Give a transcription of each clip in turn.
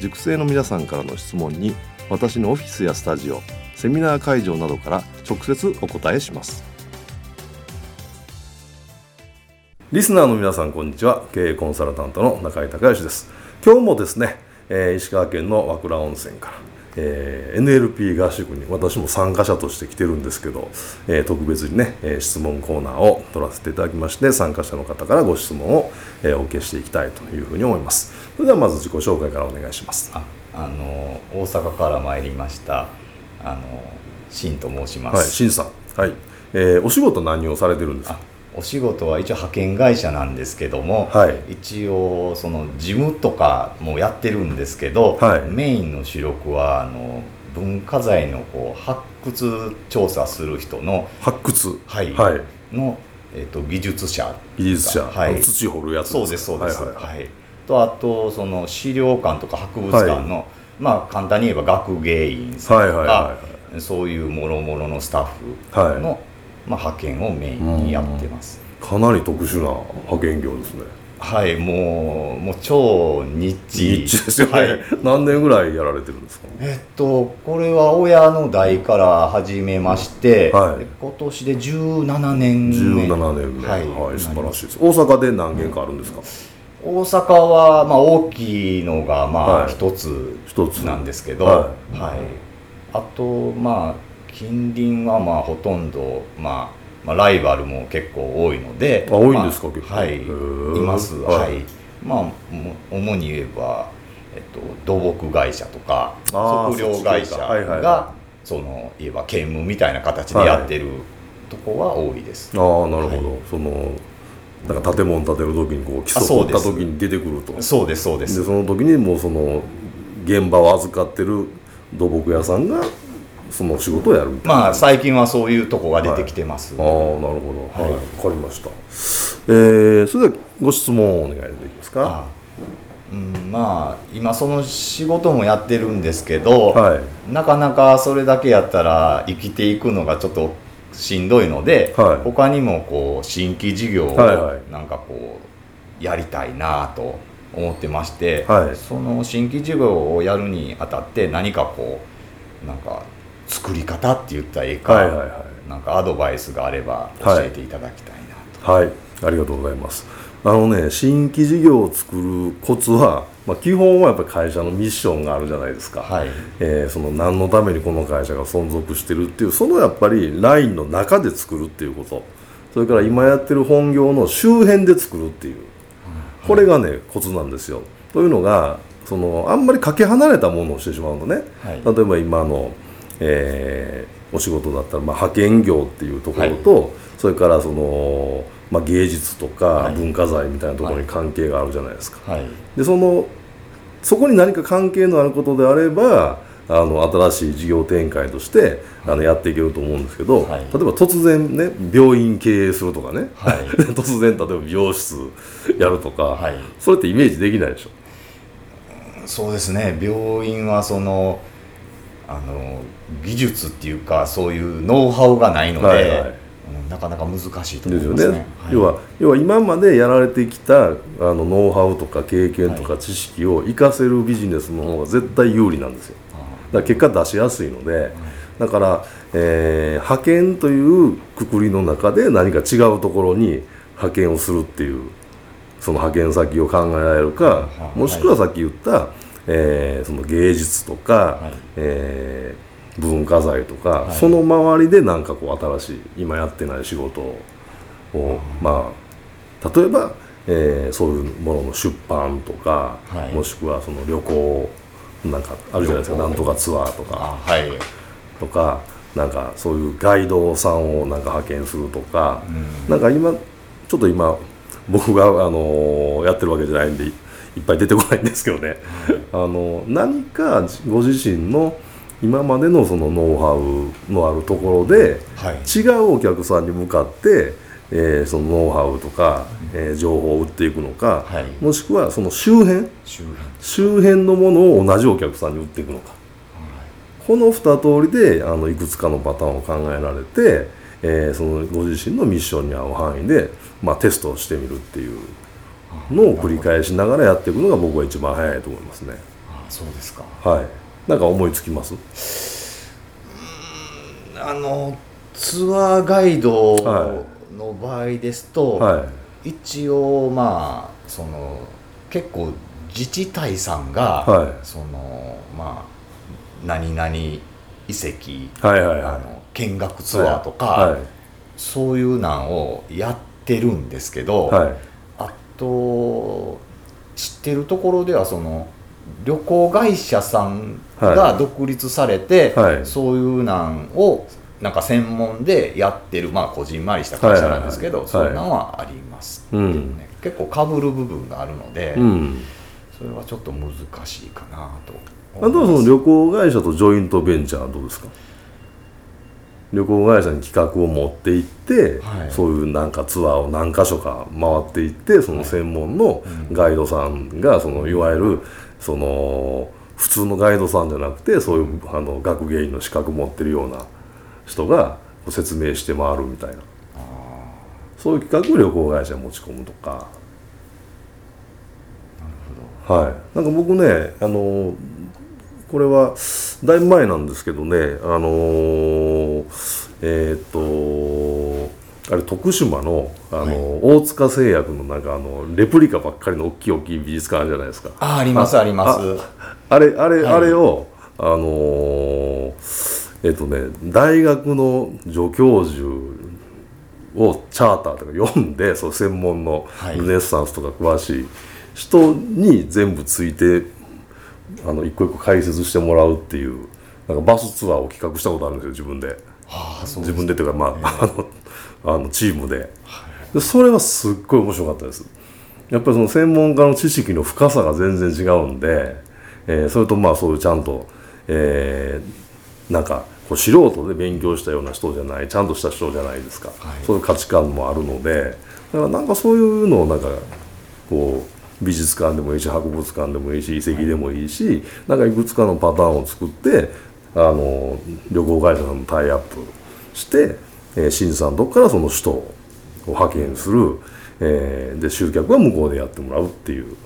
塾生の皆さんからの質問に私のオフィスやスタジオセミナー会場などから直接お答えします。リスナーの皆さんこんにちは。経営コンサルタントの中井隆義です。今日もですね、えー、石川県の和倉温泉からえー、NLP 合宿に私も参加者として来てるんですけど、えー、特別にね、えー、質問コーナーを取らせていただきまして参加者の方からご質問を、えー、お受けしていきたいというふうに思います。それではまず自己紹介からお願いします。ああの大阪から参りましたあの新と申します。はい新さん。はい、えー、お仕事何をされてるんですか？お仕事は一応派遣会社なんですけども、はい、一応その事務とかもやってるんですけど、はい、メインの主力はあの文化財のこう発掘調査する人の発掘。はい、はい、の、えーと、技術者。技術者、はい、土掘るやつそうですそうです、はい、はい、とあとその資料館とか博物館の、まあ簡単に言えば学芸員さんとか、はいはいはいはい、そういうもろもろのスタッフの、まあ、派遣をメインにやってます、かなり特殊な派遣業ですね。はいもうもう超ニッチ。ニッチですよね、はい、何年ぐらいやられてるんですか？えっとこれは親の代から始めまして、はい、今年で17年目。17年目。はい、はい、素晴らしいです。大阪で何軒かあるんですか、うん、大阪は、まあ、大きいのがまあ一つなんですけど、はい、はい、あとまあ近隣はまあほとんどまあまあ、ライバルも結構多いのであ多いんですか、まあ、はいいます。はい、まあ主に言えば、えっと、土木会社とか測量会社が、はいはいはい、そのいえば兼務みたいな形でやってる、とこは多いです。ああなるほど、はい、そのなんか建物建てる時にこう基礎取った時に出てくると。そうですそうです。でその時にもうその現場を預かってる土木屋さんがその仕事をやるまあ最近はそういうとこが出てきてます、はい、ああなるほど。はい、わ、かりました。えー、それではご質問をお願いできますか？うん、まあ今その仕事もやってるんですけど、はい、なかなかそれだけやったら生きていくのがちょっとしんどいので、はい、他にもこう新規事業をなんかこうやりたいなと思ってまして、はい、その新規事業をやるにあたって何かこうなんか作り方って言ったらええか、はいはいはい、なんかアドバイスがあれば教えていただきたいなと、はい、はい、ありがとうございます。あのね新規事業を作るコツは、まあ、基本はやっぱり会社のミッションがあるじゃないですか、はい。えー、その何のためにこの会社が存続してるっていうそのやっぱりラインの中で作るっていうこと。それから今やってる本業の周辺で作るっていう、これがねコツなんですよ。というのがそのあんまりかけ離れたものをしてしまうのね、はい、例えば今のえー、お仕事だったら、まあ、派遣業っていうところと、はい、それからその、まあ、芸術とか文化財みたいなところに関係があるじゃないですか。はい、でそのそこに何か関係のあることであればあの新しい事業展開としてあのやっていけると思うんですけど、はい、例えば突然ね病院経営するとかね、はい、突然例えば美容室やるとか、はい、それってイメージできないでしょ？そうですね。病院はそのあの技術っていうかそういうノウハウがないので、はいはい、なかなか難しいと思いますね、ね。はい、要は要は今までやられてきたあのノウハウとか経験とか知識を生かせるビジネスの方が絶対有利なんですよ。だから結果出しやすいので、だから、えー、派遣というくくりの中で何か違うところに派遣をするっていうその派遣先を考えられるか、もしくはさっき言ったえー、その芸術とか、はい、えー、文化財とか、はい、その周りでなんかこう新しい今やってない仕事を、まあ例えば、えー、そういうものの出版とか、はい、もしくはその旅行なんかあるじゃないですかなんとかツアーとか、はい、とかなんかそういうガイドさんをなんか派遣するとか、うん、なんか今ちょっと今僕が、あのー、やってるわけじゃないんでいっぱい出てこないんですけどね、あの何かご自身の今までのそのノウハウのあるところで、はい、違うお客さんに向かって、えー、そのノウハウとか、えー、情報を売っていくのか、はい、もしくはその周辺周辺。のものを同じお客さんに売っていくのか、はい、この2通りであのいくつかのパターンを考えられて、えー、そのご自身のミッションに合う範囲で、まあ、テストをしてみるっていうのを繰り返しながらやっていくのが僕は一番早いと思いますね。あそうですか。はい。なんか思いつきます？あのツアーガイドの場合ですと、はい、一応まあその結構自治体さんが、はい、そのまあ何々遺跡、はいはいはい、あの見学ツアーとか、はいはい、そういうなんをやってるんですけど、はい、あと知ってるところではその旅行会社さんが独立されて、そういうなんをなんか専門でやってるまあこじんまりした会社なんですけど、はいはいはい、そういうのはありますけどね、うん、結構かぶる部分があるので、うん、それはちょっと難しいかなとあとはその旅行会社とジョイントベンチャーはどうですか？旅行会社に企画を持っていって、はい、そういうなんかツアーを何箇所か回っていってその専門のガイドさんがそのいわゆるその普通のガイドさんじゃなくてそういうあの学芸員の資格持ってるような人が説明して回るみたいな。そういう企画を旅行会社に持ち込むとか。はい。なんか僕ねあのこれはだいぶ前なんですけどねあのえっ、とあれ徳島のあの、はい、大塚製薬のなんかあのレプリカばっかりの大きい大きい美術館あるじゃないですか。あありますあります。あれあれ、はい、あれをあのーえっとね大学の助教授をチャーターとか読んでその専門のルネッサンスとか詳しい人に全部ついてあの一個一個解説してもらうっていうなんかバスツアーを企画したことあるんですよ自分で。はあ、自分でというか、まあ、あのあのチームで。でそれはすっごい面白かったです。やっぱりその専門家の知識の深さが全然違うんで、えー、それとまあそういうちゃんと、えー、なんかこう素人で勉強したような人じゃないちゃんとした人じゃないですか、はい、そういう価値観もあるのでだからなんかそういうのをなんかこう美術館でもいいし博物館でもいいし遺跡でもいいし、はい、なんかいくつかのパターンを作ってあの旅行会社さんのタイアップして、えー、新さんとこからその人を派遣する、えー、で集客は向こうでやってもらうっていう。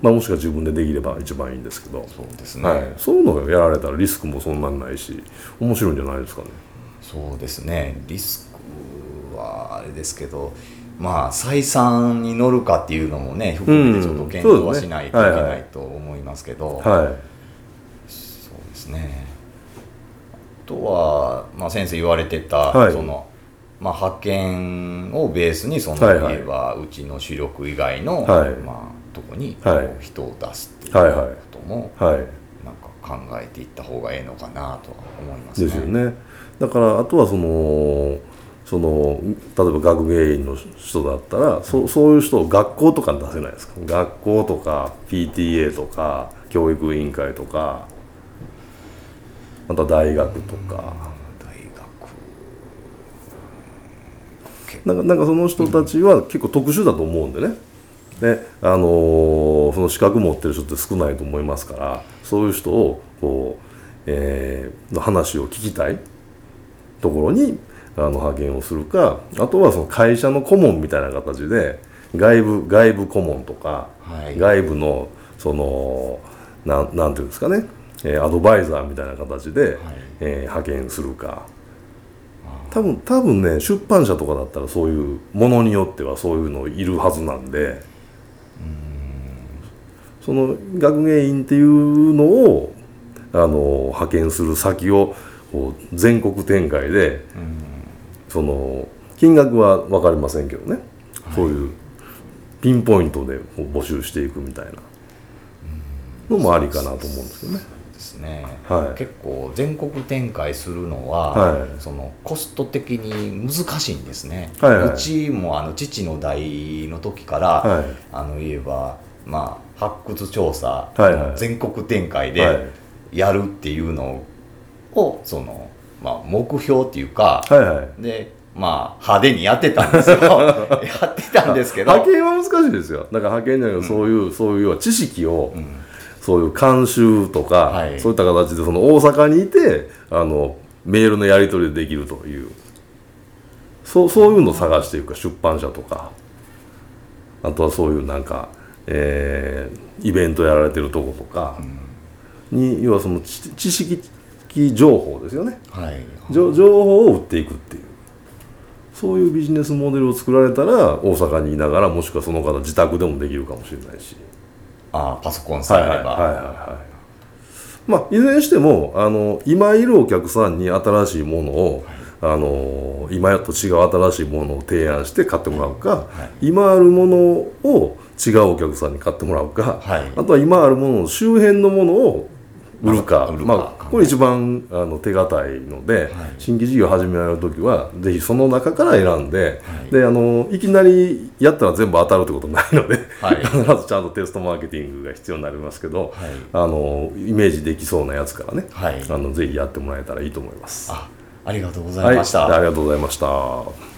まあ、もしくは自分でできれば一番いいんですけど。そうですね、はい、そういうのをやられたらリスクもそんなにないし面白いんじゃないですかね。そうですね。リスクはあれですけどまあ採算に乗るかっていうのもね含めてちょっと検討はしないといけないと思いますけど、はい、そうですね。あとは、まあ、先生言われてた、はい、そのまあ、派遣をベースにその、はいはい、はうちの主力以外の、はい、まあとこに人を出すっていうことも、はい、なんか考えていった方がええのかなと思いますね。ですよね。だからあとはそのその例えば学芸員の人だったらそそういう人を学校とかに出せないですか？学校とか PTA とか教育委員会とかまた大学とか。なんかなんかその人たちは結構特殊だと思うんでね、であのー、その資格持ってる人って少ないと思いますからそういう人をこう、えー、の話を聞きたいところにあの派遣をするかあとはその会社の顧問みたいな形で外部外部顧問とか、はい、外部のそのななんていうんですかね、えー、アドバイザーみたいな形で、はい、えー、派遣するか。多分多分ね出版社とかだったらそういうものによってはそういうのいるはずなんで。そその学芸員っていうのをあの派遣する先を全国展開で、うん、その金額は分かりませんけどね、はい、そういうピンポイントで募集していくみたいな。のもありかなと思うんですけどね。ですね、はい、結構全国展開するのは、はい、そのコスト的に難しいんですね、はいはい、うちもあの父の代の時から、はい、あの言えば、まあ、発掘調査、はいはい、全国展開でやるっていうのをその、まあ、目標っていうか、はいはい、でまあ派手にやってたんですよ。やってたんですけど。派遣は難しいですよ。だから派遣じゃないけど、そういう、そういう知識を、うん。そういう監修とか、はい、そういった形でその大阪にいてあのメールのやり取りでできるという。そうそういうのを探していくか出版社とか。あとはそういうなんか、えー、イベントやられてるとことか。に、うん、要はその知識情報ですよね、はい、情報を売っていくっていう。そういうビジネスモデルを作られたら大阪にいながらもしくはその方自宅でもできるかもしれないし。あパソコンさえあれば。はいはいはいはい。まあ、いずれにしてもあの今いるお客さんに新しいものを、はい、あの今と違う新しいものを提案して買ってもらうか、はい、今あるものを違うお客さんに買ってもらうか、はい、あとは今あるものの周辺のものを売るかまあ、これ一番あの手堅いので、はい、新規事業始められる時はぜひその中から選んではい、であのいきなりやったら全部当たるってことないので、はい、必ずちゃんとテストマーケティングが必要になりますけど、あのイメージできそうなやつからね、あのぜひやってもらえたらいいと思います。あありがとうございました、ありがとうございました。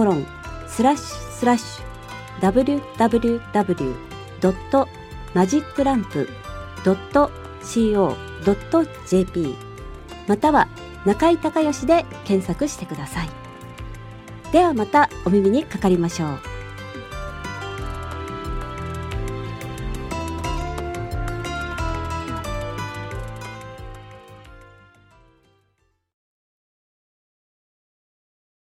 コロンスラッシュスラッシュ www.magiclamp.co.jp または中井隆義で検索してください。ではまたお耳にかかりましょう。